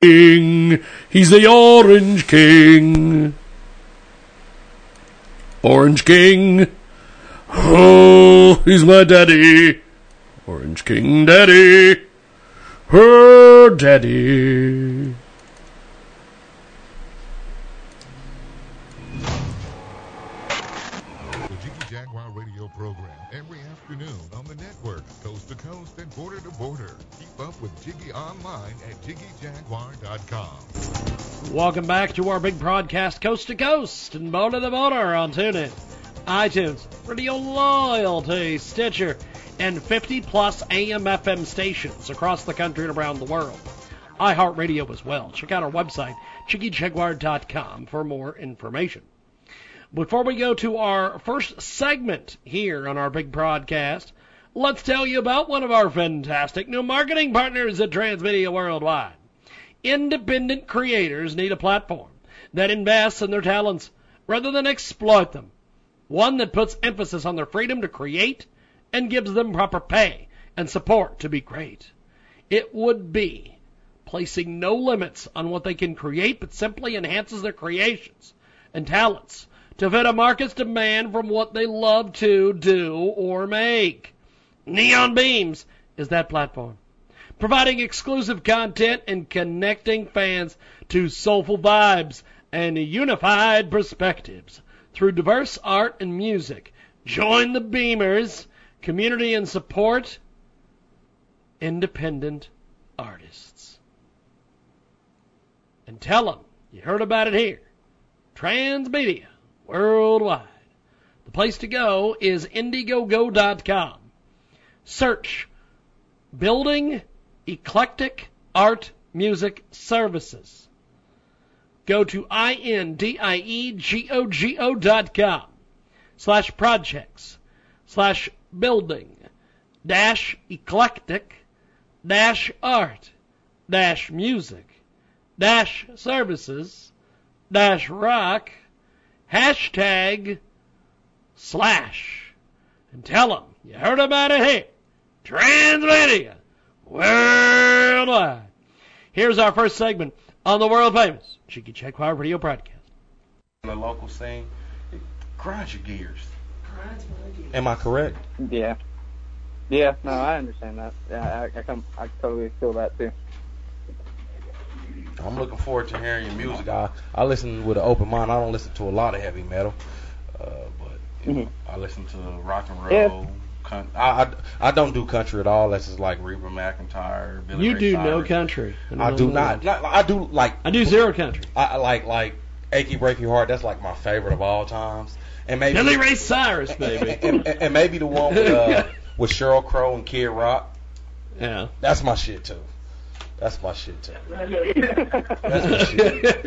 King. He's the Orange King. Orange King. Oh, he's my daddy. Orange King daddy. Her daddy. jiggyjaguar.com. Welcome back to our big broadcast, coast to coast and border to border on TuneIn, iTunes, Radio Loyalty, Stitcher, and 50 plus AM FM stations across the country and around the world. iHeartRadio as well. Check out our website, jiggyjaguar.com, for more information. Before we go to our first segment here on our big broadcast, let's tell you about one of our fantastic new marketing partners at Transmedia Worldwide. Independent creators need a platform that invests in their talents rather than exploit them. One that puts emphasis on their freedom to create and gives them proper pay and support to be great. It would be placing no limits on what they can create, but simply enhances their creations and talents to fit a market's demand from what they love to do or make. Neon Beams is that platform, providing exclusive content and connecting fans to soulful vibes and unified perspectives through diverse art and music. Join the Beamers, community and support independent artists. And tell them you heard about it here. Transmedia Worldwide. The place to go is Indiegogo.com. Search Building Eclectic Art Music Services. Go to I-N-D-I-E-G-O-G-O dot com slash projects slash building dash eclectic dash art dash music dash services dash rock hashtag slash and tell them you heard about it here. Transmedia worldwide. Here's our first segment on the world famous Jiggy Jaguar radio broadcast. the local scene, it grinds your gears. Am I correct? Yeah. Yeah, no, I understand that. Yeah, I, I come, I totally feel that too. I'm looking forward to hearing your music. I I listen with an open mind. I don't listen to a lot of heavy metal, uh, but you know, I listen to rock and roll. Yeah. Con- I, I I don't do country at all. That's just like Reba McEntire. Billy You Ray do no Cyrus. country. I do not. not. I do like. I do zero country. I I like like achy breaky heart. That's like my favorite of all times. And maybe Billy Ray Cyrus, baby. and, and, and maybe the one with uh, with Sheryl Crow and Kid Rock. Yeah. That's my shit too. That's my shit too. That's my shit.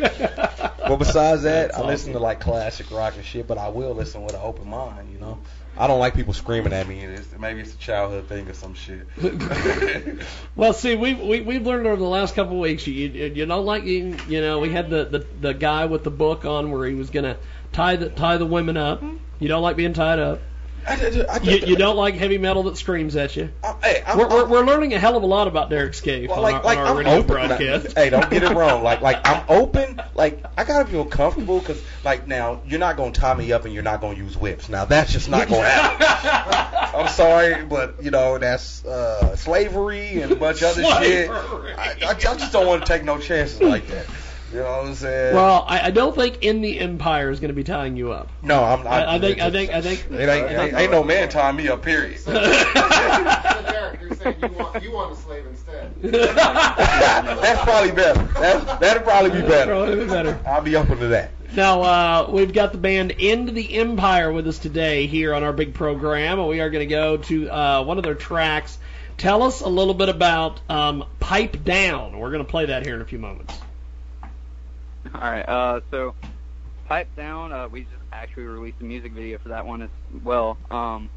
But besides that, That's I listen awesome. to like classic rock and shit. But I will listen with an open mind. You know, I don't like people screaming at me. It's, maybe it's a childhood thing or some shit. Well, see, we we we've learned over the last couple of weeks. You you know, like you you know, we had the, the the guy with the book on where he was gonna tie the tie the women up. Mm-hmm. You don't like being tied up. I, I, I, You, you don't like heavy metal that screams at you. Hey, I'm, We're, we're, I'm- we're learning a hell of a lot about Derek Scaife Well, on our, like on our radio open. broadcast. Hey, don't get it wrong. Like, like I'm open. Like, I gotta feel comfortable because, like, now you're not gonna tie me up and you're not gonna use whips. Now that's just not gonna happen. I'm sorry, but you know that's uh, slavery and a bunch of other shit. Slavery. I, I just don't want to take no chances like that. You know what I'm saying? Well, I, I don't think in the Empire is going to be tying you up. no, I'm. I, I think I think I think. It ain't, ain't, ain't no man tying me up. Period. So you're saying you want you want a slave instead. that's probably better. That that'll probably be better. Probably be better. I'll be open to that. Now, uh, we've got the band Into the Empire with us today here on our big program, and we are going to go to uh, one of their tracks. Tell us a little bit about um, Pipe Down. We're going to play that here in a few moments. All right. Uh, so, pipe down. Uh, we just actually released a music video for that one as well. Um,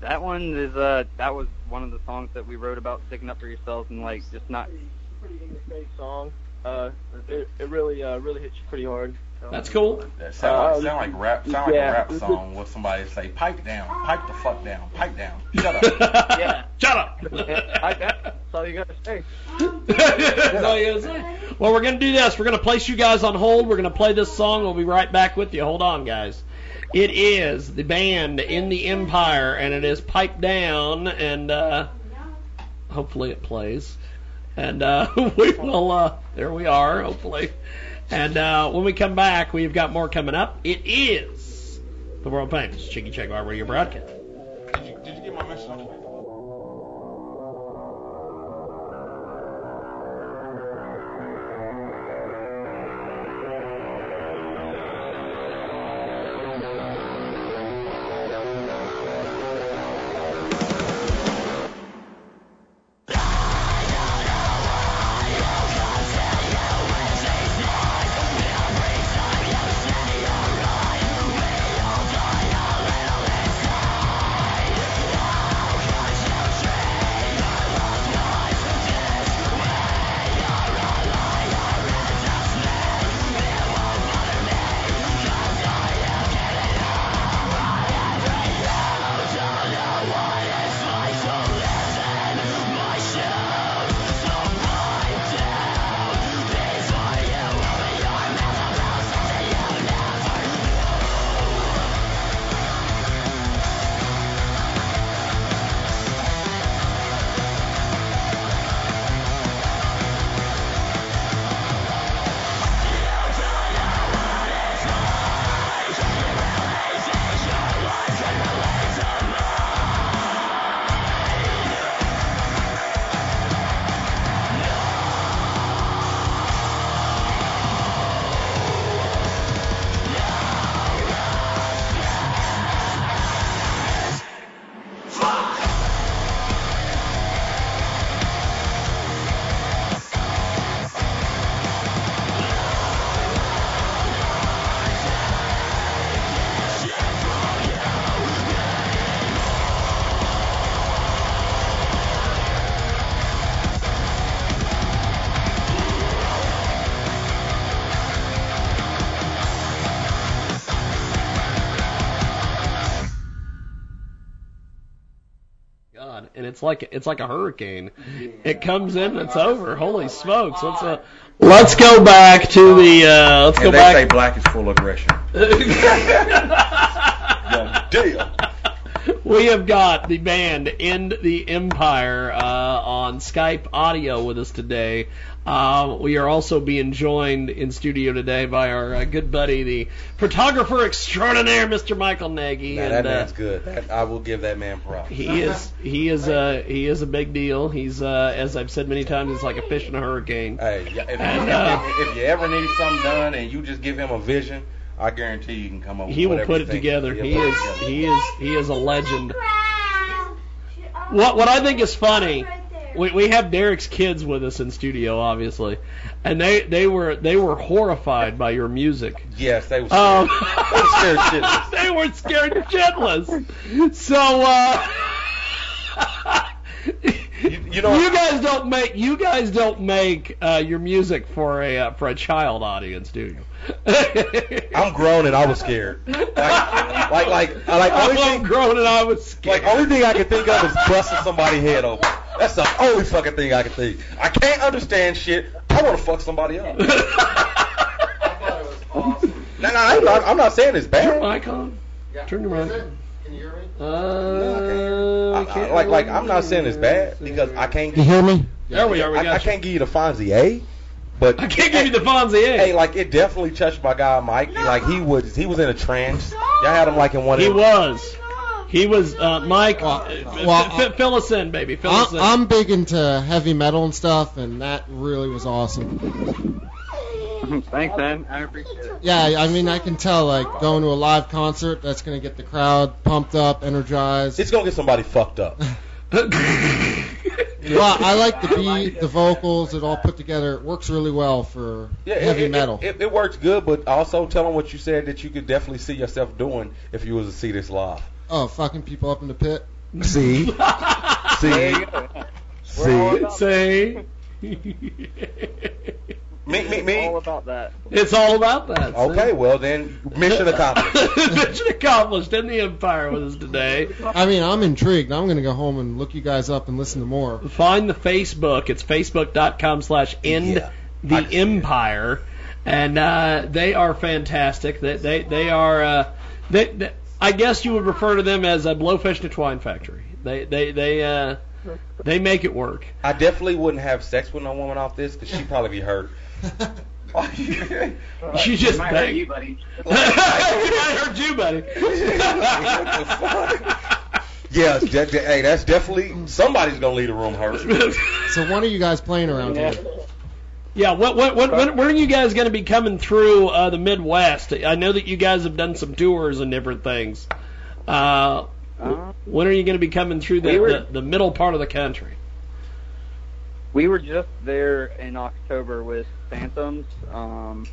that one is uh, that was one of the songs that we wrote about sticking up for yourselves and like just not pretty in your face song. Uh, it, it really uh, really hits you pretty hard. So. That's cool. That sound, Uh, sound like rap. Sound like a rap song with somebody say, "Pipe down, pipe the fuck down, pipe down, shut up." Yeah. Shut up. That's all you gotta say. That's all you gotta say. Well, we're gonna do this. We're gonna place you guys on hold. We're gonna play this song. We'll be right back with you. Hold on, guys. It is the band in the Empire, and it is Pipe Down, and uh, hopefully it plays. And uh, we will. Uh, there we are. Hopefully. And uh, when we come back, we've got more coming up. It is the world famous Chicky Bar Radio broadcast. Did you, did you get my message? It's like it's like a hurricane. It comes in, it's over. Holy smokes! Let's uh, let's go back to the uh, let's go And they say back. black is full of aggression. Damn. we have got the band End the Empire uh, on Skype audio with us today. Uh, we are also being joined in studio today by our uh, good buddy, the photographer extraordinaire, Mr. Michael Nagy. Nah, and, that uh, man's good. That, I will give that man props. He is he is a he is a big deal. He's uh, as I've said many times, he's like a fish in a hurricane. Hey, if, And, if- uh, if, you ever need something done and you just give him a vision, I guarantee you can come up with He will put it together. He put together. he is he is a legend. What what I think is funny, we we have Derek's kids with us in studio, obviously, and they they were they were horrified by your music. Yes, they were Um, scared. they were scared shitless. they were scared shitless. So uh, you know- you guys don't make you guys don't make uh, your music for a uh, for a child audience, do you? I'm grown and I was scared. Like, like, like, I like only I'm thing, grown and I was scared. like only thing I can think of is busting somebody's head open. That's the only fucking thing I can think. I can't understand shit. I want to fuck somebody up. No, I thought it was awesome. no, I'm not. I'm not saying it's bad. Turn your bad. mic on. Yeah. Turn your Is mic it? Can you hear me? Uh, I, I, can't- like, like, I'm not saying it's bad because I can't. You hear me? There we are. We I, got I you. can't give you the Fonzie A, but I can't give you the Fonzie A. Hey, like it definitely touched my guy Mike. Like he was, he was in a trance. Y'all had him like in one. he of was. He was. Uh, Mike, Well, uh, well, f- f- fill us in, baby. Fill us I'm, in. I'm big into heavy metal and stuff, and that really was awesome. Thanks, man. I appreciate it. Yeah, I mean, I can tell, like, going to a live concert, that's going to get the crowd pumped up, energized. It's gonna get somebody fucked up. well, I like the beat, the vocals, it all put together. It works really well for Yeah, heavy it, metal. It, it, it works good, but also tell them what you said that you could definitely see yourself doing if you was to see this live. Oh, fucking people up in the pit. See, see, see, see. Say, Me, me, me. All about that. It's all about that. see? Okay, well then, mission accomplished. Mission accomplished in the Empire with us today. I mean, I'm intrigued. I'm going to go home and look you guys up and listen to more. Find the Facebook. It's facebook.com slash end Yeah, I the can see it. empire. And uh, they are fantastic. They they, they are. Uh, they, they, I guess you would refer to them as a blowfish to twine factory. They they they uh, they make it work. I definitely wouldn't have sex with no woman off this because she'd probably be hurt. she just might hurt you, buddy. it might hurt you, buddy. Yeah, that, that- hey, that's definitely somebody's gonna leave the room hurt. So when are you guys playing around Yeah. here? Yeah, what, what, what, when, when are you guys going to be coming through uh, the Midwest? I know that you guys have done some tours and different things. Uh, Uh, when are you going to be coming through the, We were- the, the middle part of the country? we were just there in October with Phantoms. Um,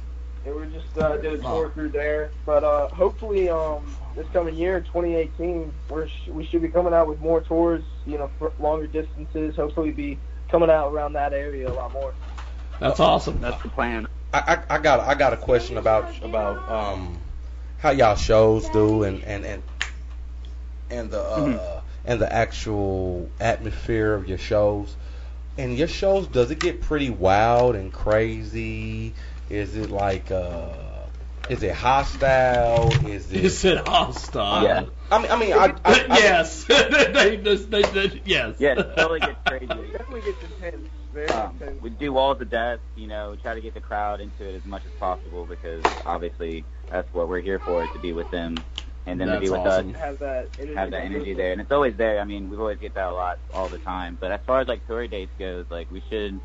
And we're just uh, did a tour through there, but uh, hopefully um, this coming year, 2018, we're sh- we should be coming out with more tours. You know, for longer distances. Hopefully, be coming out around that area a lot more. That's awesome. that's the plan. I, I, I got I got a question about about um how y'all shows do and and and and the uh, Mhm. and the actual atmosphere of your shows. And your shows, does it get pretty wild and crazy? Is it like uh is it hostile? Is it? Is it? Hostile. Yeah. I mean, I mean, I, I, I yes. they, just, they, they, yes. Yeah, it totally gets crazy. Definitely gets intense. Very Um, intense. we do walls of death, you know, try to get the crowd into it as much as possible because obviously that's what we're here for, is to be with them and then to be with awesome. us, Have that energy. have that energy there. And it's always there. I mean, we always get that a lot all the time. But as far as like tour dates goes, like we should,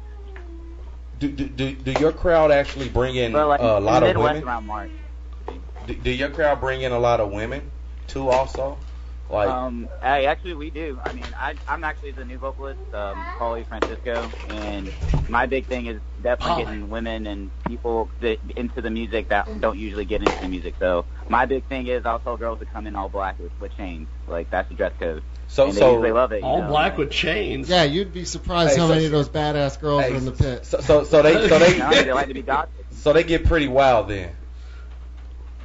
do, do, do, do your crowd actually bring in like a lot of women? Do, do your crowd bring in a lot of women too? Also, like Um, I, actually, we do. I mean, I, I'm actually the new vocalist, um, Paulie Francisco, and my big thing is definitely Pauly. getting women and people that, into the music that don't usually get into the music. So my big thing is I'll tell girls to come in all black with, with chains. Like that's the dress code. so and they so usually love it. All know, black like- with chains. Yeah, you'd be surprised Hey, how so- many of those badass girls hey, are in the pit. So so so they so they No, they like to be gothic. so they get pretty wild then.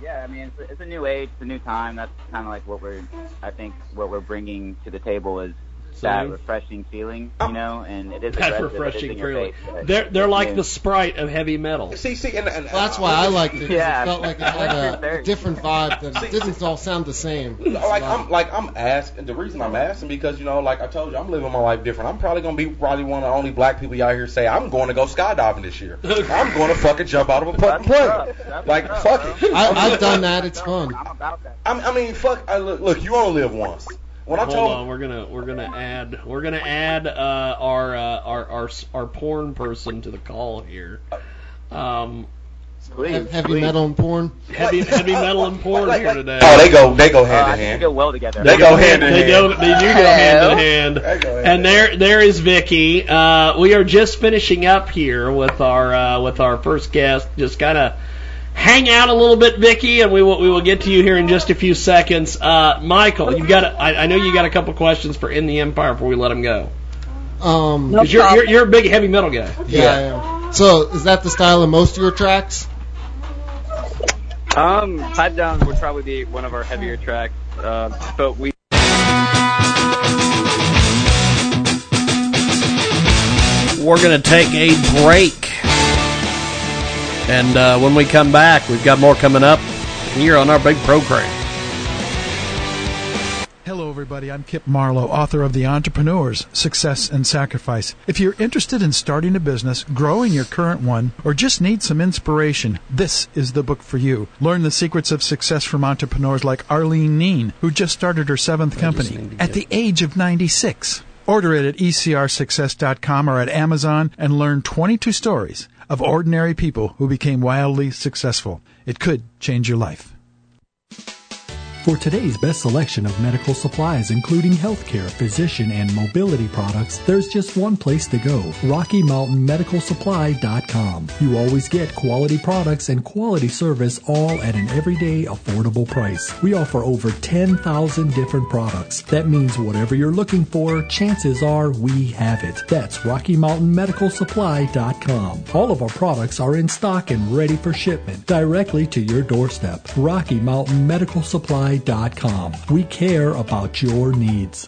Yeah, I mean, it's a, it's a new age, it's a new time. That's kind of like what we're, I think, what we're bringing to the table is that refreshing feeling, you oh. know, and it is That aggressive, it is refreshing in your feeling. face, They're they're like yeah. the sprite of heavy metal. See see and, and Well, that's uh, why I liked it. 'cause Yeah. It felt like it had a different vibe that it didn't all sound the same. like I'm like I'm asking the reason I'm asking because you know like I told you I'm living my life different. I'm probably gonna be probably one of the only black people out here say I'm going to go skydiving this year. I'm going to fucking jump out of a fucking plane. Like what's fuck up, it. I, I've done that. It's fun. I'm about that. I mean, I mean fuck. I, look, look, you only live once. When I Hold told on, we're gonna we're gonna add we're gonna add uh, our, uh, our our our porn person to the call here. Um, Please, Heavy please. metal and porn. heavy heavy metal and porn Like- here today. oh they go they go Uh, hand I in hand. they go well together. They go hand in they hand. go they do go hand in hand. Hand And there there is Vicky. Uh, we are just finishing up here with our uh, with our first guest. Just kind of hang out a little bit, Vicky, and we will we will get to you here in just a few seconds. Uh, Michael, you've got a, I, I know you got a couple questions for In the Empire before we let him go. Um, 'Cause you're, you're you're a big heavy metal guy. yeah, I am. So is that the style of most of your tracks? Um, Pipe Down would probably be one of our heavier tracks, uh, but we We're going to take a break. And uh, when we come back, we've got more coming up here on our big program. Hello, everybody. I'm Kip Marlowe, author of The Entrepreneurs Success and Sacrifice. If you're interested in starting a business, growing your current one, or just need some inspiration, this is the book for you. Learn the secrets of success from entrepreneurs like Arlene Neen, who just started her seventh company at the age of 96. Order it at ecrsuccess.com or at Amazon and learn 22 stories of ordinary people who became wildly successful. It could change your life. For today's best selection of medical supplies, including healthcare, physician, and mobility products, there's just one place to go RockyMountainMedicalSupply.com. You always get quality products and quality service all at an everyday affordable price. We offer over 10,000 different products. That means whatever you're looking for, chances are we have it. That's RockyMountainMedicalSupply.com. All of our products are in stock and ready for shipment directly to your doorstep. We care about your needs.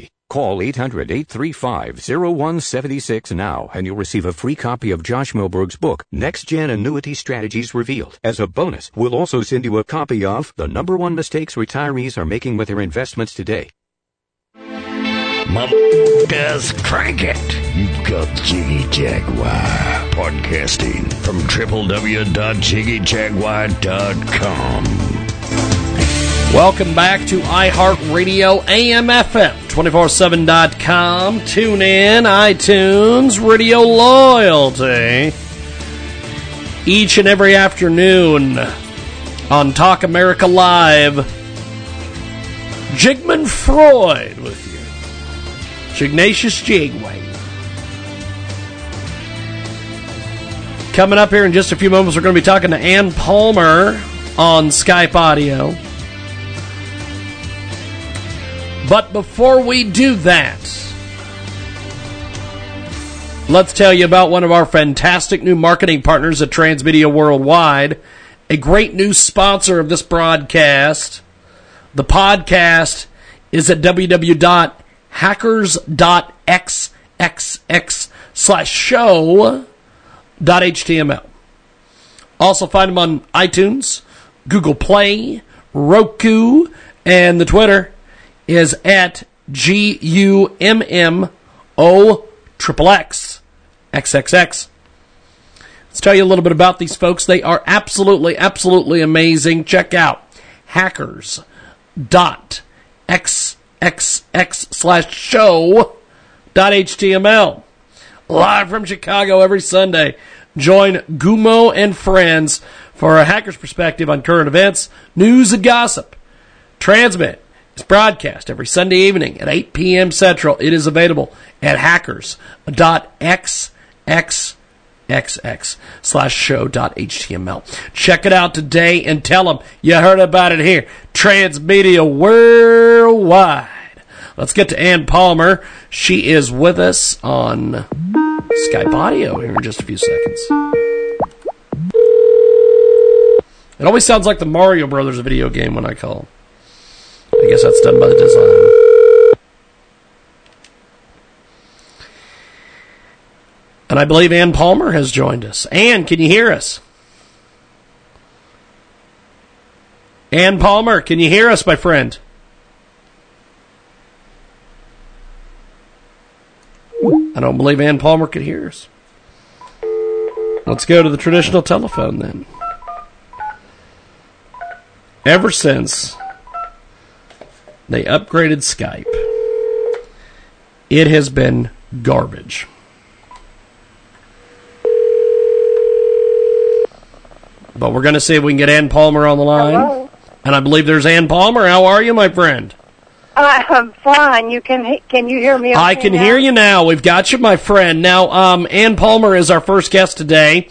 Call 800-835-0176 now and you'll receive a free copy of Josh Melberg's book, Next Gen Annuity Strategies Revealed. As a bonus, we'll also send you a copy of The Number One Mistakes Retirees Are Making with Their Investments Today. Motherfuckers, crank it. You've got Jiggy Jaguar podcasting from www.jiggyjaguar.com. Welcome back to iHeartRadio AM FM 247.com. Tune in, iTunes, Radio Loyalty. Each and every afternoon on Talk America Live. Jigman Freud with you. Jignatius Jigway. Coming up here in just a few moments, we're going to be talking to Ann Palmer on Skype audio. But before we do that, let's tell you about one of our fantastic new marketing partners at Transmedia Worldwide, a great new sponsor of this broadcast. The podcast is at www.hackers.xxx slash show dot html. Also find them on iTunes, Google Play, Roku, and the Twitter is at G U M M O triple X XXX. Let's tell you a little bit about these folks. They are absolutely, absolutely amazing. Check out hackers dot xxx slash show dot html. Live from Chicago every Sunday. Join Gummo and friends for a hacker's perspective on current events, news, and gossip. Transmit it's broadcast every Sunday evening at 8 p.m. Central. It is available at hackers.xxx slash show.html. Check it out today and tell them you heard about it here. Transmedia Worldwide. Let's get to Ann Palmer. She is with us on Skype Audio here in just a few seconds. It always sounds like the Mario Brothers video game when I call. I guess that's done by the design. And I believe Ann Palmer has joined us. Ann, can you hear us? Ann Palmer, can you hear us, my friend? I don't believe Ann Palmer could hear us. Let's go to the traditional telephone then. Ever since they upgraded Skype, it has been garbage. But we're going to see if we can get Ann Palmer on the line. Hello. And I believe there's Ann Palmer. How are you, my friend? Uh, I'm fine. You can can you hear me? I can now? hear you now. We've got you, my friend. Now, um, Ann Palmer is our first guest today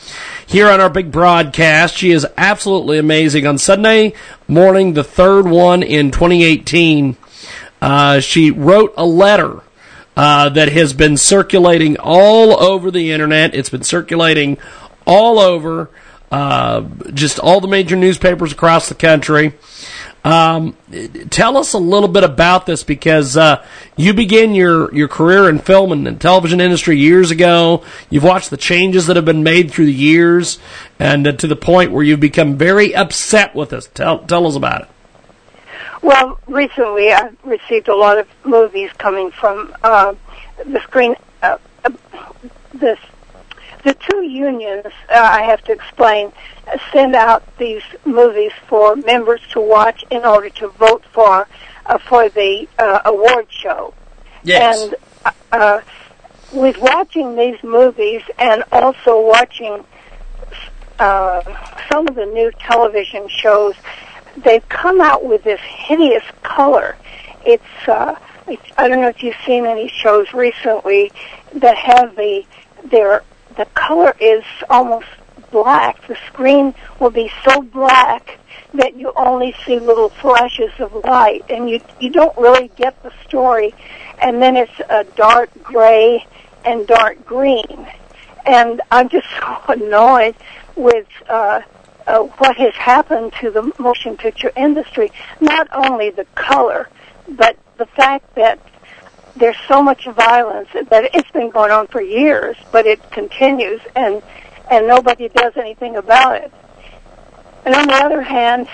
here on our big broadcast. She is absolutely amazing. On Sunday morning, the third one in 2018, uh, she wrote a letter uh, that has been circulating all over the internet. It's been circulating all over uh, just all the major newspapers across the country. Um, tell us a little bit about this because uh, you began your, your career in film and, and television industry years ago. You've watched the changes that have been made through the years, and uh, to the point where you've become very upset with us. Tell tell us about it. Well, recently I've received a lot of movies coming from uh, the screen. Uh, uh, this the two unions. Uh, I have to explain. uh, Send out these movies for members to watch in order to vote for uh, for the uh, award show. Yes. And uh, uh, with watching these movies and also watching uh, some of the new television shows, they've come out with this hideous color. It's uh, it's, I don't know if you've seen any shows recently that have the their the color is almost black. The screen will be so black that you only see little flashes of light, and you you don't really get the story. And then it's a dark gray and dark green, and I'm just so annoyed with uh, uh, what has happened to the motion picture industry. Not only the color, but the fact that there's so much violence that it's been going on for years, but it continues, and and nobody does anything about it. And on the other hand,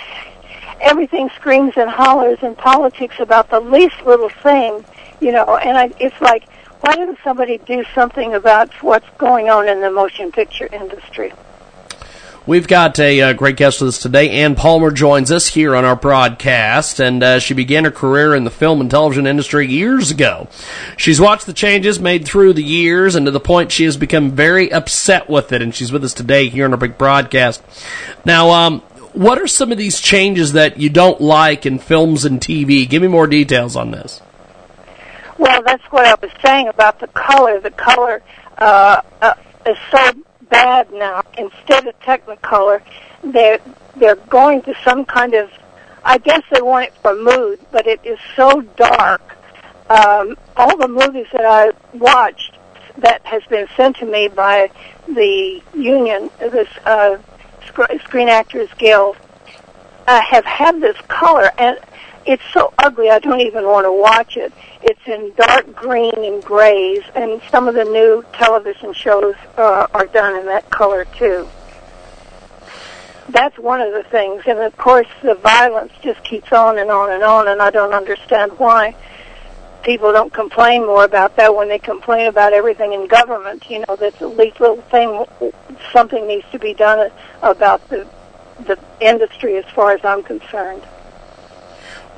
everything screams and hollers in politics about the least little thing, you know. And I, it's like, why doesn't somebody do something about what's going on in the motion picture industry? We've got a uh, great guest with us today. Ann Palmer joins us here on our broadcast, and uh, she began her career in the film and television industry years ago. She's watched the changes made through the years, and to the point she has become very upset with it, and she's with us today here on our big broadcast. Now, um, what are some of these changes that you don't like in films and TV? Give me more details on this. Well, that's what I was saying about the color. The color uh, uh, is so bad now. Instead of Technicolor, they're they're going to some kind of. I guess they want it for mood, but it is so dark. Um, all the movies that I watched that has been sent to me by the union, this uh, Screen Actors Guild, uh, have had this color, and it's so ugly. I don't even want to watch it. It's in dark green and grays, and some of the new television shows uh, are done in that color too. That's one of the things, and of course the violence just keeps on and on and on, and I don't understand why people don't complain more about that when they complain about everything in government. You know, that's the least little thing. Something needs to be done about the the industry, as far as I'm concerned.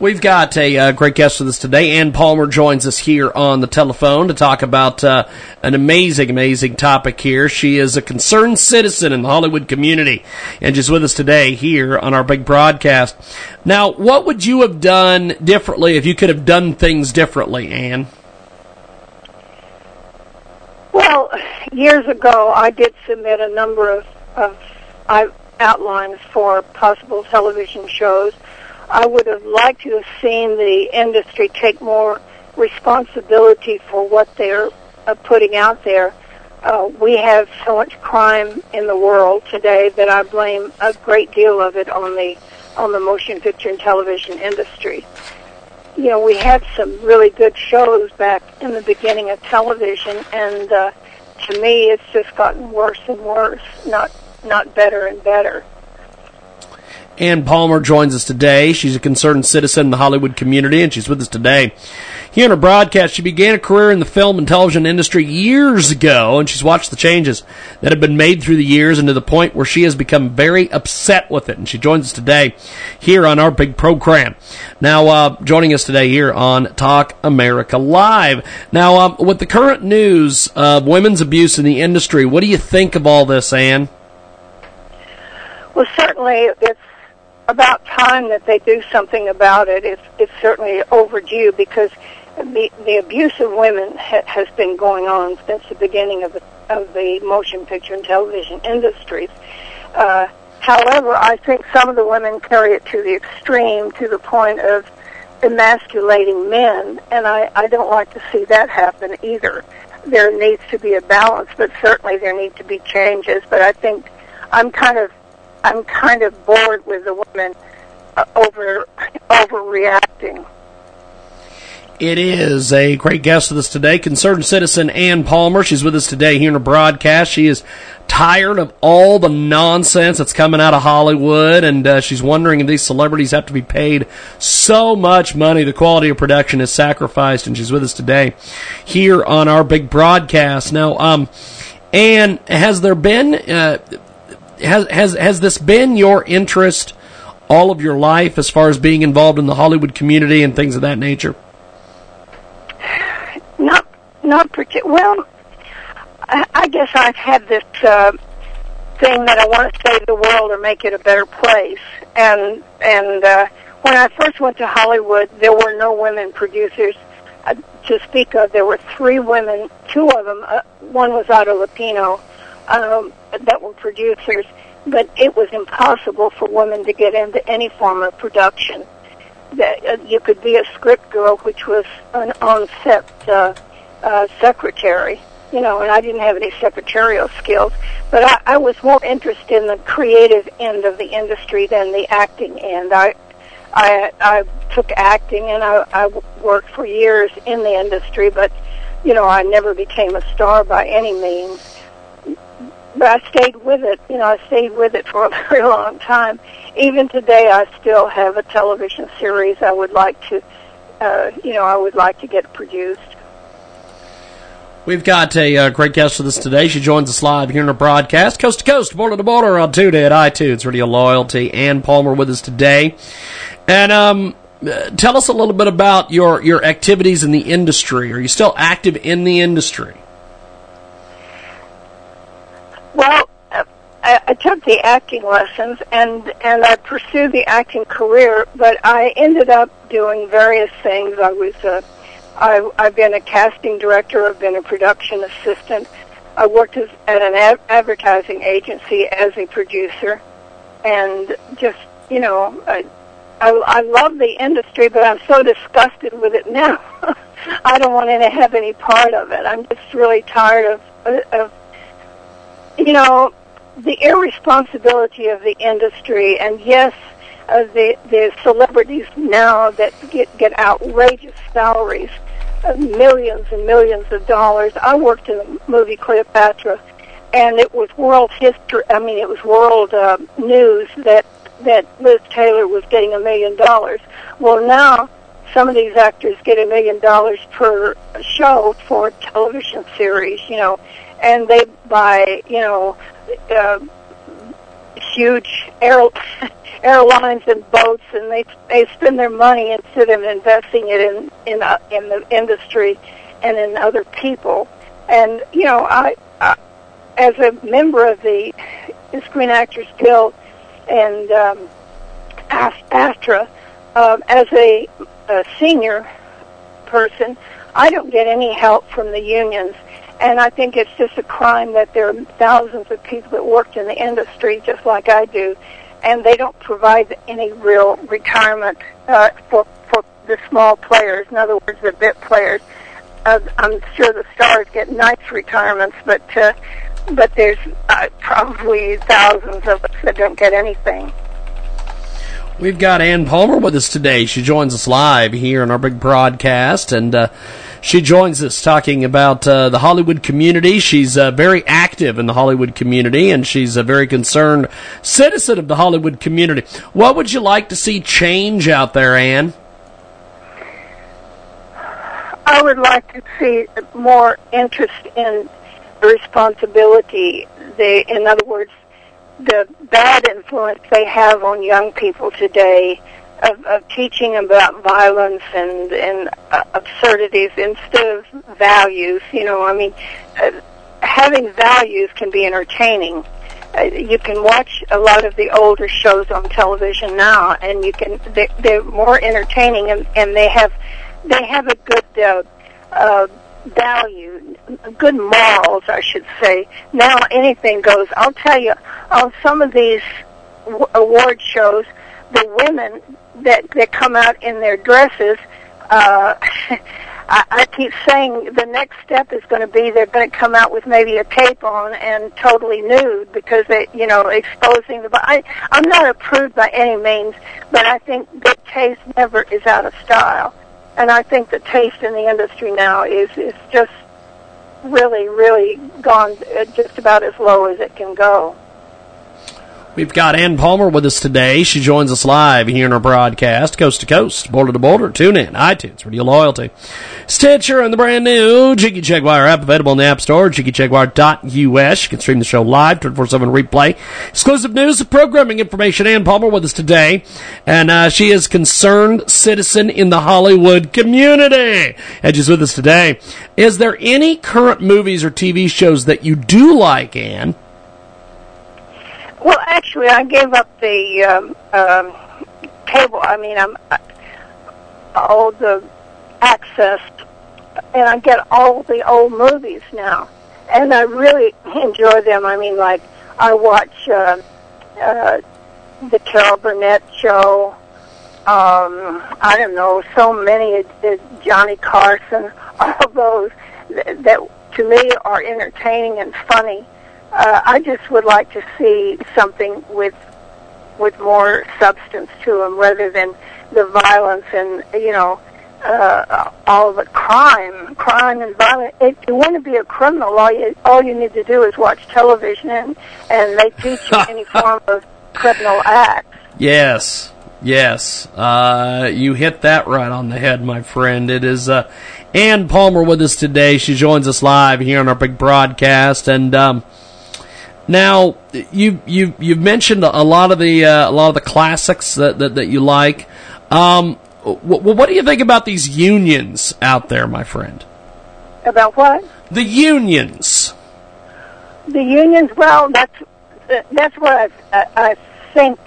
We've got a uh, great guest with us today. Ann Palmer joins us here on the telephone to talk about uh, an amazing, amazing topic here. She is a concerned citizen in the Hollywood community and she's with us today here on our big broadcast. Now, what would you have done differently if you could have done things differently, Ann? Well, years ago, I did submit a number of, of outlines for possible television shows. I would have liked to have seen the industry take more responsibility for what they're uh, putting out there. Uh, we have so much crime in the world today that I blame a great deal of it on the on the motion picture and television industry. You know, we had some really good shows back in the beginning of television, and uh, to me, it's just gotten worse and worse, not not better and better. Ann Palmer joins us today. She's a concerned citizen in the Hollywood community, and she's with us today. Here on her broadcast, she began a career in the film and television industry years ago, and she's watched the changes that have been made through the years and to the point where she has become very upset with it. And she joins us today here on our big program. Now, uh, joining us today here on Talk America Live. Now, um, with the current news of women's abuse in the industry, what do you think of all this, Ann? Well, certainly it's about time that they do something about it. It's it's certainly overdue because the the abuse of women ha- has been going on since the beginning of the of the motion picture and television industries. Uh, however, I think some of the women carry it to the extreme, to the point of emasculating men, and I, I don't like to see that happen either. There needs to be a balance, but certainly there need to be changes. But I think I'm kind of I'm kind of bored with the women uh, over overreacting. It is a great guest with us today, concerned citizen Ann Palmer. She's with us today here in a broadcast. She is tired of all the nonsense that's coming out of Hollywood, and uh, she's wondering if these celebrities have to be paid so much money. The quality of production is sacrificed, and she's with us today here on our big broadcast. Now, um, Ann, has there been uh, has has has this been your interest all of your life as far as being involved in the Hollywood community and things of that nature? Not not partic- well. I, I guess I've had this uh, thing that I want to save the world or make it a better place, and and uh, when I first went to Hollywood, there were no women producers uh, to speak of. There were three women, two of them. Uh, one was Ida Lupino, um, that were producers, but it was impossible for women to get into any form of production. That uh, you could be a script girl, which was an on-set uh, uh, secretary, you know, and I didn't have any secretarial skills. But I, I was more interested in the creative end of the industry than the acting end. I I, I took acting and I, I worked for years in the industry, but you know, I never became a star by any means but I stayed with it. You know, I stayed with it for a very long time. Even today, I still have a television series I would like to, uh, you know, I would like to get produced. We've got a uh, great guest with us today. She joins us live here in our broadcast, coast to coast, border to border on TuneIn, at iTunes, Radio Loyalty, Ann Palmer with us today. And um, uh, tell us a little bit about your your activities in the industry. Are you still active in the industry? Well, I, I took the acting lessons and and I pursued the acting career, but I ended up doing various things. I was uh, I, I've been a casting director. I've been a production assistant. I worked as, at an ad- advertising agency as a producer, and just you know, I, I I love the industry, but I'm so disgusted with it now. I don't want to have any part of it. I'm just really tired of of you know, the irresponsibility of the industry, and yes, uh, the the celebrities now that get get outrageous salaries, uh, millions and millions of dollars. I worked in the movie Cleopatra, and it was world history. I mean, it was world uh, news that that Liz Taylor was getting a million dollars. Well, now some of these actors get a million dollars per show for a television series. You know, and they buy, you know, uh, huge air, airlines and boats, and they they spend their money instead of investing it in in uh, in the industry and in other people. And you know, I, I as a member of the Screen Actors Guild and um, AFTRA, um, as a, a senior person, I don't get any help from the unions and I think it's just a crime that there are thousands of people that worked in the industry just like I do, and they don't provide any real retirement uh, for for the small players. In other words, the bit players. Uh, I'm sure the stars get nice retirements, but uh, but there's uh, probably thousands of us that don't get anything. We've got Ann Palmer with us today. She joins us live here in our big broadcast, and uh, She joins us talking about uh, the Hollywood community. She's uh, very active in the Hollywood community, and she's a very concerned citizen of the Hollywood community. What would you like to see change out there, Ann? I would like to see more interest in responsibility. They, in other words, the bad influence they have on young people today of, of teaching about violence and and uh, absurdities instead of values. You know, I mean, uh, having values can be entertaining. Uh, you can watch a lot of the older shows on television now, and you can they, they're more entertaining, and, and they have they have a good uh, uh, value, good morals, I should say. Now anything goes. I'll tell you, on some of these award shows, the women that that come out in their dresses. Uh, I, I keep saying the next step is going to be they're going to come out with maybe a cape on and totally nude because they, you know, exposing the. I, I'm not a prude by any means, but I think good taste never is out of style, and I think the taste in the industry now is is just really, really gone uh, just about as low as it can go. We've got Ann Palmer with us today. She joins us live here in our broadcast, coast to coast, border to border. Tune in, iTunes, Radio Loyalty, Stitcher, and the brand new Jiggy Jaguar app available in the App Store, jiggyjaguar.us. You can stream the show live, 24-7 replay. Exclusive news and programming information. Ann Palmer with us today, and uh, she is concerned citizen in the Hollywood community. And she's with us today. Is there any current movies or TV shows that you do like, Ann? Well, actually, I gave up the um, um, cable. I mean, I'm uh, all the access, and I get all the old movies now, and I really enjoy them. I mean, like I watch uh, uh, the Carol Burnett show. Um, I don't know, so many uh, Johnny Carson, all those that, that to me are entertaining and funny uh, I just would like to see something with with more substance to them rather than the violence and you know uh, all the crime, crime and violence. If you want to be a criminal, all you all you need to do is watch television and and they teach you any form of criminal act. Yes, yes. Uh, you hit that right on the head, my friend. It is uh, Ann Palmer with us today. She joins us live here on our big broadcast, and um, now you you you've mentioned a lot of the uh, a lot of the classics that that, that you like. Um, what, what do you think about these unions out there, my friend? About what? The unions. The unions. Well, that's that's what I, I think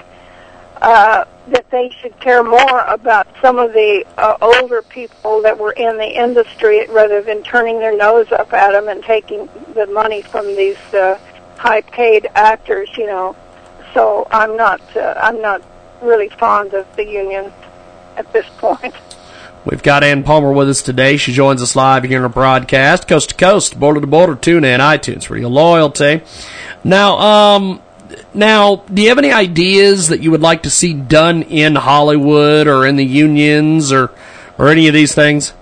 uh, that they should care more about some of the uh, older people that were in the industry rather than turning their nose up at them and taking the money from these uh, high-paid actors. You know, so I'm not uh, I'm not really fond of the union at this point. We've got Ann Palmer with us today. She joins us live here in our broadcast, coast to coast, border to border, tune in, iTunes, for your Loyalty. Now, um, now, do you have any ideas that you would like to see done in Hollywood or in the unions or, or any of these things?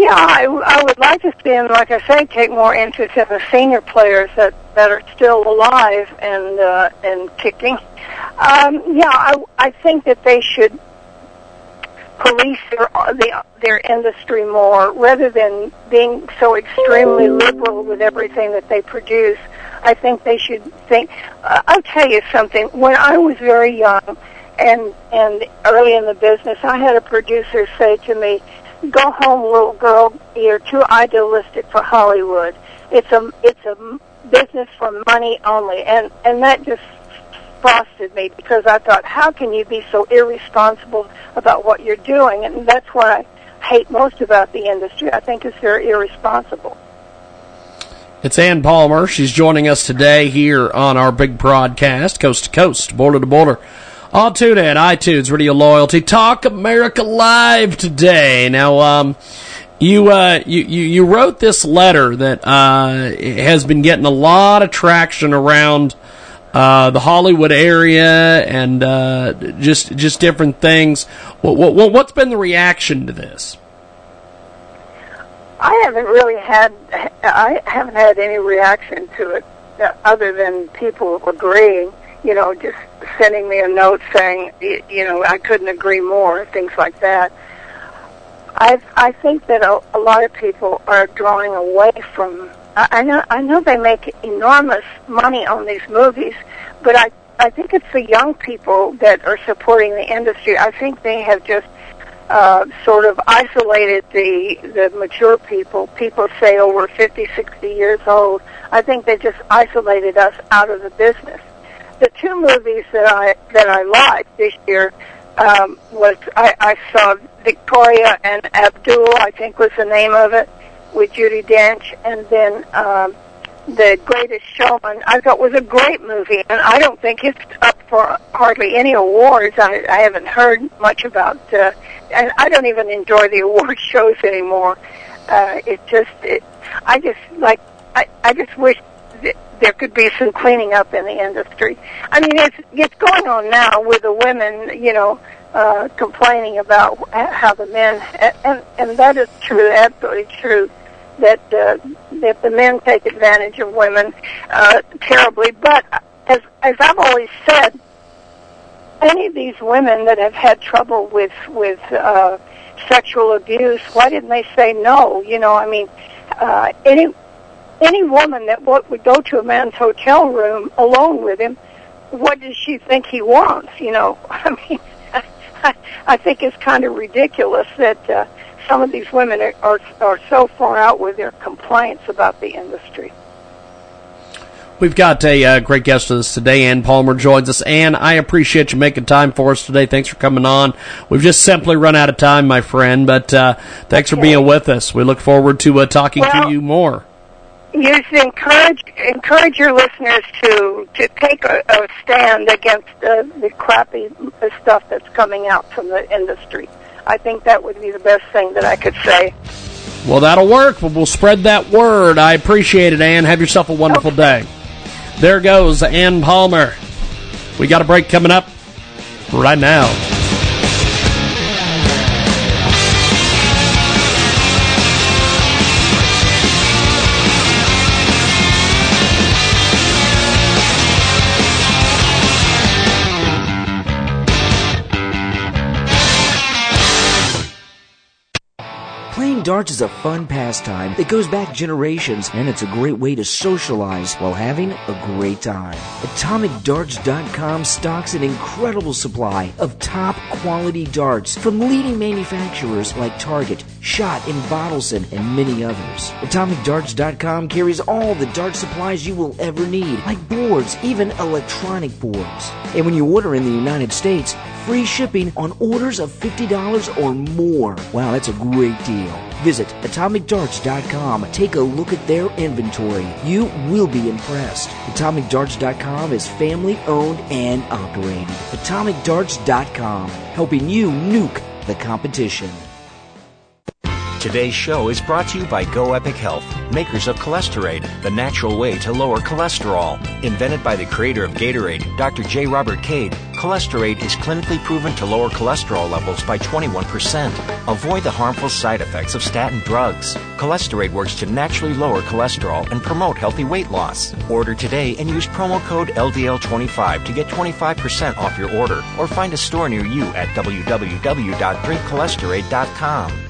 Yeah, I, I would like to see them, like I say, take more interest in the senior players that that are still alive and uh, and kicking. Um, yeah, I I think that they should police their the, their industry more rather than being so extremely liberal with everything that they produce. I think they should think. Uh, I'll tell you something. When I was very young and and early in the business, I had a producer say to me go home, little girl. You're too idealistic for Hollywood. It's a it's a business for money only, and and that just frosted me because I thought, how can you be so irresponsible about what you're doing? And that's what I hate most about the industry. I think it's very irresponsible. It's Ann Palmer. She's joining us today here on our big broadcast, coast to coast, border to border on TuneIn, iTunes, Radio Loyalty, Talk America Live today. Now, um, you, uh, you, you, you wrote this letter that, uh, has been getting a lot of traction around, uh, the Hollywood area and uh, just just different things. What, what, what's been the reaction to this? I haven't really had I haven't had any reaction to it other than people agreeing. You know, just sending me a note saying, you know, I couldn't agree more, things like that. I I think that a, a lot of people are drawing away from. I, I know I know they make enormous money on these movies, but I I think it's the young people that are supporting the industry. I think they have just uh, sort of isolated the the mature people. People say over 50, 60 years old. I think they just isolated us out of the business. The two movies that I that I liked this year um, was I, I saw Victoria and Abdul. I think was the name of it with Judi Dench, and then. Um, the Greatest Showman, I thought was a great movie, and I don't think it's up for hardly any awards. I, I haven't heard much about, uh, and I don't even enjoy the award shows anymore. Uh, it just, it, I just like, I, I just wish there could be some cleaning up in the industry. I mean, it's it's going on now with the women, you know, uh, complaining about how the men, and and that is true, absolutely true that uh, that the men take advantage of women uh, terribly. But as as I've always said, any of these women that have had trouble with with uh, sexual abuse, why didn't they say no? You know, I mean, uh, any any woman that would go to a man's hotel room alone with him, what does she think he wants? You know, I mean, I, think it's kind of ridiculous that. Uh, some of these women are, are are so far out with their complaints about the industry. We've got a uh, great guest with us today. Ann Palmer joins us. Ann, I appreciate you making time for us today. Thanks for coming on. We've just simply run out of time, my friend, but uh, thanks for being with us. We look forward to uh, talking Well- to you more. You should encourage encourage your listeners to to take a, a stand against uh, the crappy stuff that's coming out from the industry. I think that would be the best thing that I could say. Well, that'll work. We'll, we'll spread that word. I appreciate it, Ann. Have yourself a wonderful day. There goes Ann Palmer. We got a break coming up right now. Playing darts is a fun pastime that goes back generations, and it's a great way to socialize while having a great time. AtomicDarts.com stocks an incredible supply of top quality darts from leading manufacturers like Target, Shot, and Bottelsen, and many others. AtomicDarts.com carries all the dart supplies you will ever need, like boards, even electronic boards. And when you order in the United States, free shipping on orders of $50 or more. Wow, that's a great deal. Visit AtomicDarts.com. Take a look at their inventory. You will be impressed. AtomicDarts.com is family owned and operated. AtomicDarts.com, helping you nuke the competition. Today's show is brought to you by Go Epic Health, makers of Cholesterade, the natural way to lower cholesterol. Invented by the creator of Gatorade, Dr. J. Robert Cade, Cholesterade is clinically proven to lower cholesterol levels by 21%. Avoid the harmful side effects of statin drugs. Cholesterade works to naturally lower cholesterol and promote healthy weight loss. Order today and use promo code LDL25 to get 25% off your order or find a store near you at www.drinkcholesterade.com.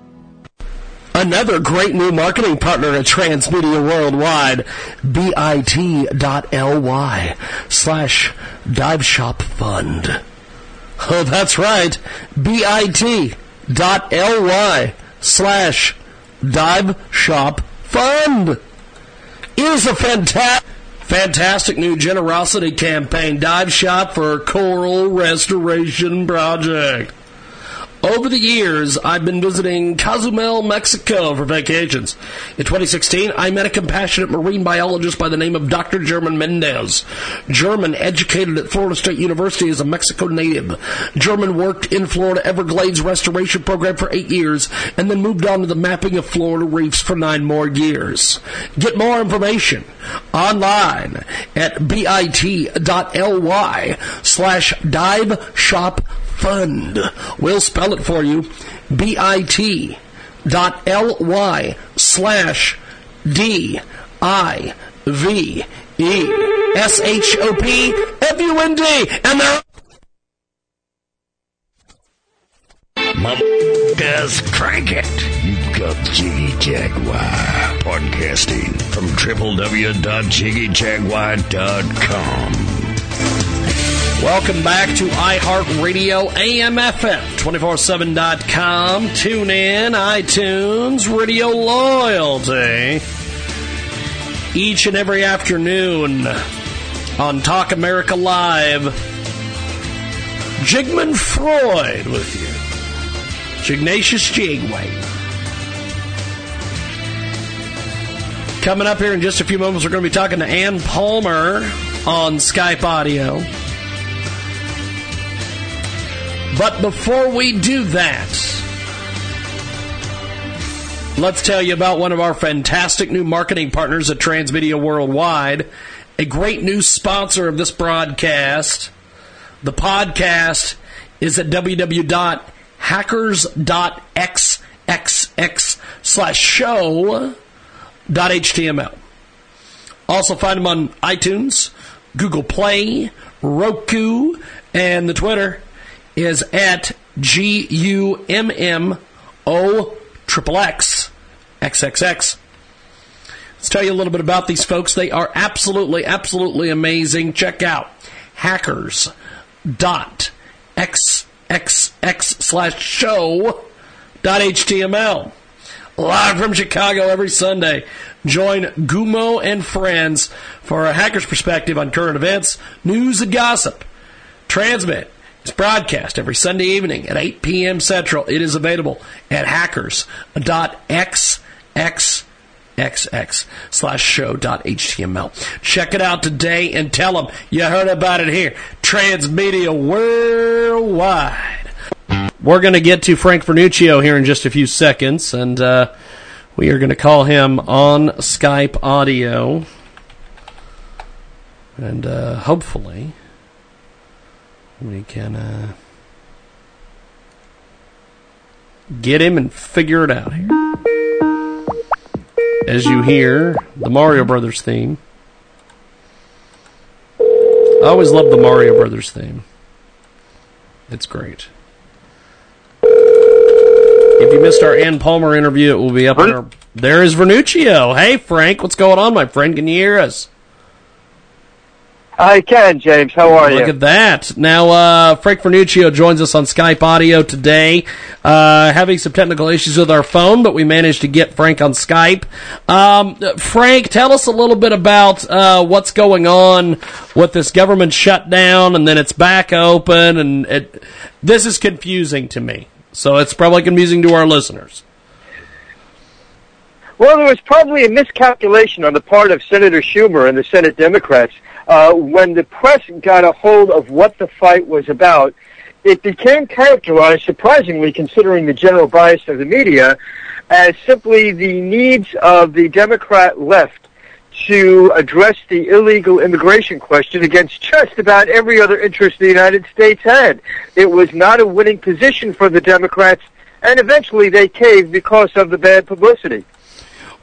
Another great new marketing partner at Transmedia Worldwide, bit.ly slash dive shop fund. Oh, that's right, bit.ly slash dive shop fund. Is a fantastic Fantastic new generosity campaign. Dive shop for Coral Restoration Project. Over the years, I've been visiting Cozumel, Mexico for vacations. In 2016, I met a compassionate marine biologist by the name of Dr. German Mendez. German, educated at Florida State University as a Mexico native. German worked in Florida Everglades Restoration Program for eight years and then moved on to the mapping of Florida reefs for nine more years. Get more information online at bit.ly slash dive shop fund. We'll spell it for you. bit dot ly slash d i v e s h o p f u n d. And they're Guys, crank it. You've got Jiggy Jaguar. Podcasting from www.jiggyjaguar.com. Welcome back to iHeartRadio AMFM 247.com. Tune in, iTunes, Radio Loyalty. Each and every afternoon on Talk America Live. Jigman Freud with you. Jignatius Jigway. Coming up here in just a few moments, we're going to be talking to Ann Palmer on Skype audio. But before we do that, let's tell you about one of our fantastic new marketing partners at Transmedia Worldwide, a great new sponsor of this broadcast. The podcast is at www.hackers.xxx slash show dot html. Also find them on iTunes, Google Play, Roku, and the Twitter is at G U M M O triple X XXX. Let's tell you a little bit about these folks. They are absolutely, absolutely amazing. Check out hackers dot xxx slash show dot html. Live from Chicago every Sunday. Join Gummo and friends for a hacker's perspective on current events, news, and gossip. Transmit it's broadcast every Sunday evening at 8 p.m. Central. It is available at hackers.xxx slash show.html. Check it out today and tell them you heard about it here. Transmedia Worldwide. We're going to get to Frank Vernuccio here in just a few seconds, and uh, we are going to call him on Skype audio. And uh, hopefully we can uh, get him and figure it out here. As you hear the Mario Brothers theme. I always love the Mario Brothers theme. It's great. If you missed our Ann Palmer interview, it will be up on our. There is Vernuccio. Hey, Frank, what's going on, my friend? Can you hear us? I can, James. How are Look you? Look at that. Now, uh, Frank Vernuccio joins us on Skype audio today. Uh, having some technical issues with our phone, but we managed to get Frank on Skype. Um, Frank, tell us a little bit about uh, what's going on with this government shutdown, and then it's back open, and it, this is confusing to me. So it's probably confusing to our listeners. Well, there was probably a miscalculation on the part of Senator Schumer and the Senate Democrats. Uh, when the press got a hold of what the fight was about, it became characterized, surprisingly, considering the general bias of the media, as simply the needs of the Democrat left to address the illegal immigration question against just about every other interest the United States had. It was not a winning position for the Democrats, and eventually they caved because of the bad publicity.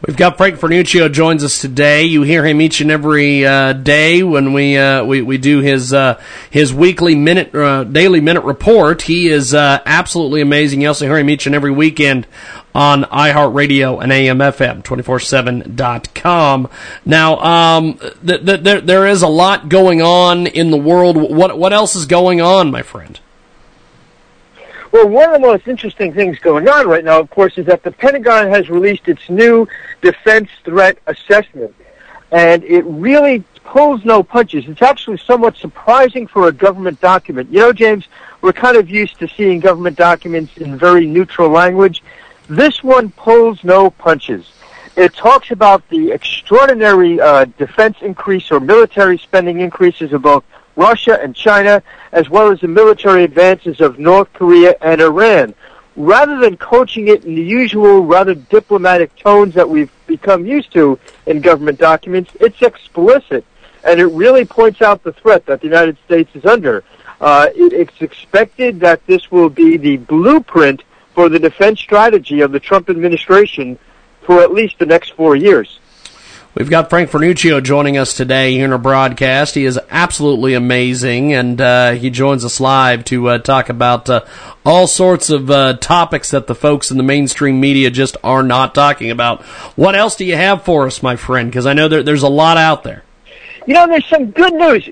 We've got Frank Vernuccio joins us today. You hear him each and every uh, day when we, uh, we we do his uh, his weekly minute uh, daily minute report. He is uh, absolutely amazing. You also hear him each and every weekend on iHeartRadio and AMFM 247.com. Now, um, th- th- there there is a lot going on in the world. What what else is going on, my friend? Well, one of the most interesting things going on right now, of course, is that the Pentagon has released its new defense threat assessment. And it really pulls no punches. It's actually somewhat surprising for a government document. You know, James, we're kind of used to seeing government documents in very neutral language. This one pulls no punches. It talks about the extraordinary uh, defense increase or military spending increases of both Russia and China, as well as the military advances of North Korea and Iran. Rather than coaching it in the usual rather diplomatic tones that we've become used to in government documents, it's explicit. And it really points out the threat that the United States is under. Uh, it, it's expected that this will be the blueprint for the defense strategy of the Trump administration for at least the next four years. We've got Frank Vernuccio joining us today here in our broadcast. He is absolutely amazing, and uh, he joins us live to uh, talk about uh, all sorts of uh, topics that the folks in the mainstream media just are not talking about. What else do you have for us, my friend? Because I know there, there's a lot out there. You know, there's some good news.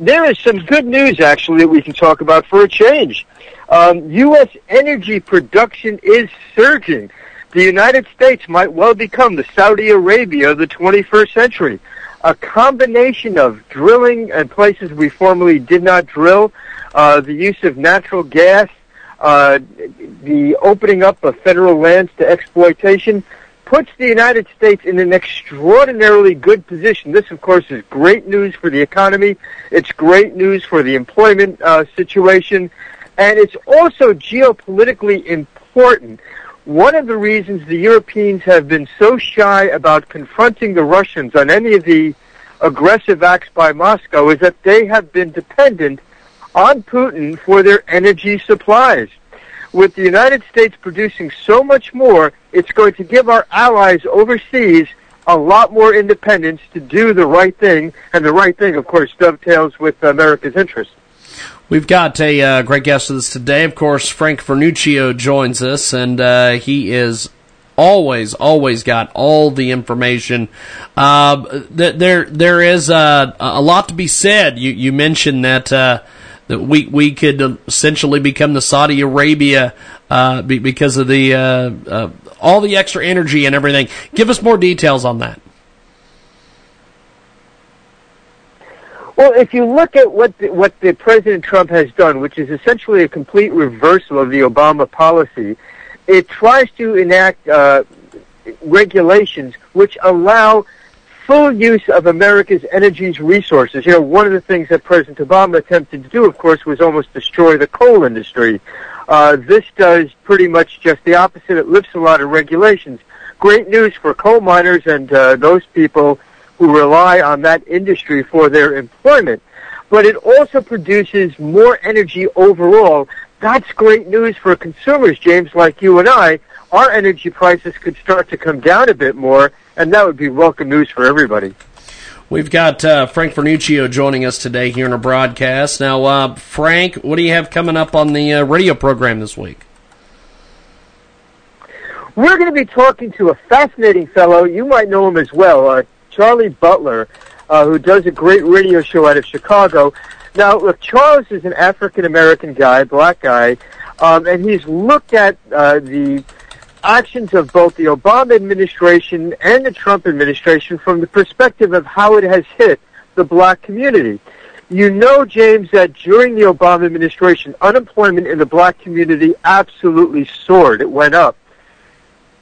There is some good news, actually, that we can talk about for a change. Um, U.S. energy production is surging the United States might well become the Saudi Arabia of the 21st century. A combination of drilling in places we formerly did not drill, uh, the use of natural gas, uh, the opening up of federal lands to exploitation, puts the United States in an extraordinarily good position. This, of course, is great news for the economy. It's great news for the employment uh, situation. And it's also geopolitically important one of the reasons the Europeans have been so shy about confronting the Russians on any of the aggressive acts by Moscow is that they have been dependent on Putin for their energy supplies. With the United States producing so much more, it's going to give our allies overseas a lot more independence to do the right thing, and the right thing, of course, dovetails with America's interests. We've got a uh, great guest with us today. Of course, Frank Vernuccio joins us, and uh, he is always, always got all the information. Uh, there, there is uh, a lot to be said. You, you mentioned that uh, that we we could essentially become the Saudi Arabia uh, because of the all the extra energy and everything. Give us more details on that. Well, if you look at what the, what the President Trump has done, which is essentially a complete reversal of the Obama policy, it tries to enact uh, regulations which allow full use of America's energy resources. You know, one of the things that President Obama attempted to do, of course, was almost destroy the coal industry. Uh, this does pretty much just the opposite. It lifts a lot of regulations. Great news for coal miners and uh, those people who rely on that industry for their employment. But it also produces more energy overall. That's great news for consumers, James, like you and I. Our energy prices could start to come down a bit more, and that would be welcome news for everybody. We've got uh, Frank Vernuccio joining us today here in our broadcast. Now, uh, Frank, what do you have coming up on the uh, radio program this week? We're going to be talking to a fascinating fellow. You might know him as well, uh, Charlie Butler, uh, who does a great radio show out of Chicago. Now, look, Charles is an African American guy, black guy, um, and he's looked at uh, the actions of both the Obama administration and the Trump administration from the perspective of how it has hit the black community. You know, James, that during the Obama administration, unemployment in the black community absolutely soared. It went up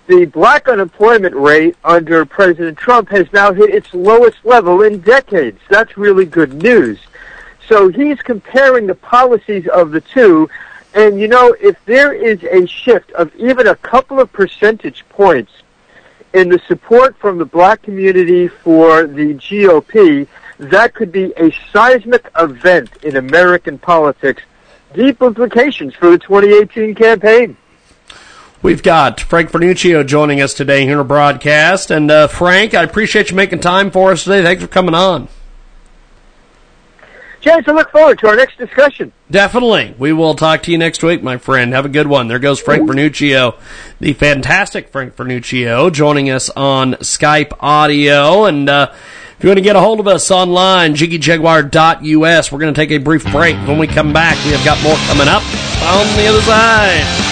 the black unemployment rate under President Trump has now hit its lowest level in decades. That's really good news. So he's comparing the policies of the two. And you know, if there is a shift of even a couple of percentage points in the support from the black community for the GOP, that could be a seismic event in American politics. Deep implications for the 2018 campaign. We've got Frank Vernuccio joining us today here in our broadcast. And uh, Frank, I appreciate you making time for us today. Thanks for coming on. James, I look forward to our next discussion. Definitely. We will talk to you next week, my friend. Have a good one. There goes Frank Vernuccio, the fantastic Frank Vernuccio, joining us on Skype audio. And uh, if you want to get a hold of us online, jiggyjaguar.us, we're going to take a brief break. When we come back, we have got more coming up on the other side.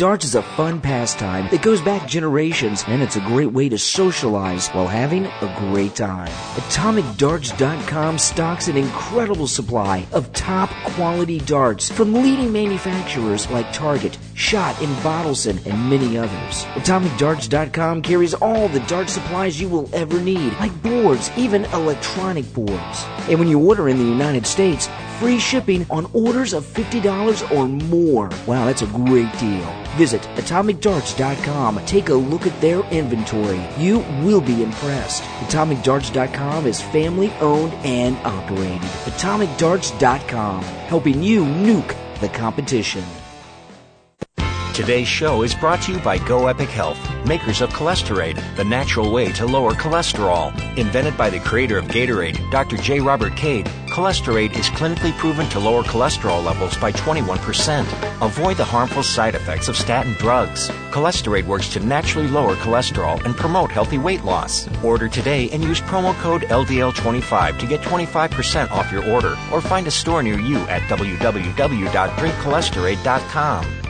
Darts is a fun pastime that goes back generations, and it's a great way to socialize while having a great time. AtomicDarts.com stocks an incredible supply of top quality darts from leading manufacturers like Target, Shot, in Bottelsen, and many others. AtomicDarts.com carries all the dart supplies you will ever need, like boards, even electronic boards. And when you order in the United States, free shipping on orders of $50 or more. Wow, that's a great deal. Visit AtomicDarts.com. Take a look at their inventory. You will be impressed. AtomicDarts.com is family owned and operated. AtomicDarts.com, helping you nuke the competition. Today's show is brought to you by Go Epic Health, makers of Cholesterade, the natural way to lower cholesterol. Invented by the creator of Gatorade, Dr. J. Robert Cade, Cholesterade is clinically proven to lower cholesterol levels by 21%. Avoid the harmful side effects of statin drugs. Cholesterade works to naturally lower cholesterol and promote healthy weight loss. Order today and use promo code LDL25 to get 25% off your order or find a store near you at www.drinkcholesterade.com.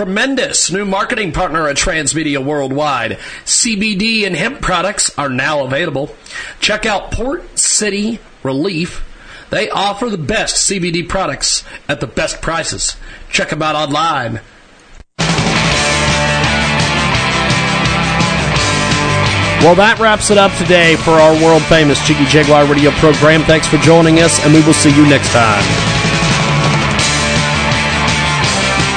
Tremendous new marketing partner at Transmedia Worldwide. CBD and hemp products are now available. Check out Port City Relief. They offer the best CBD products at the best prices. Check them out online. Well, that wraps it up today for our world famous Jiggy Jaguar radio program. Thanks for joining us, and we will see you next time.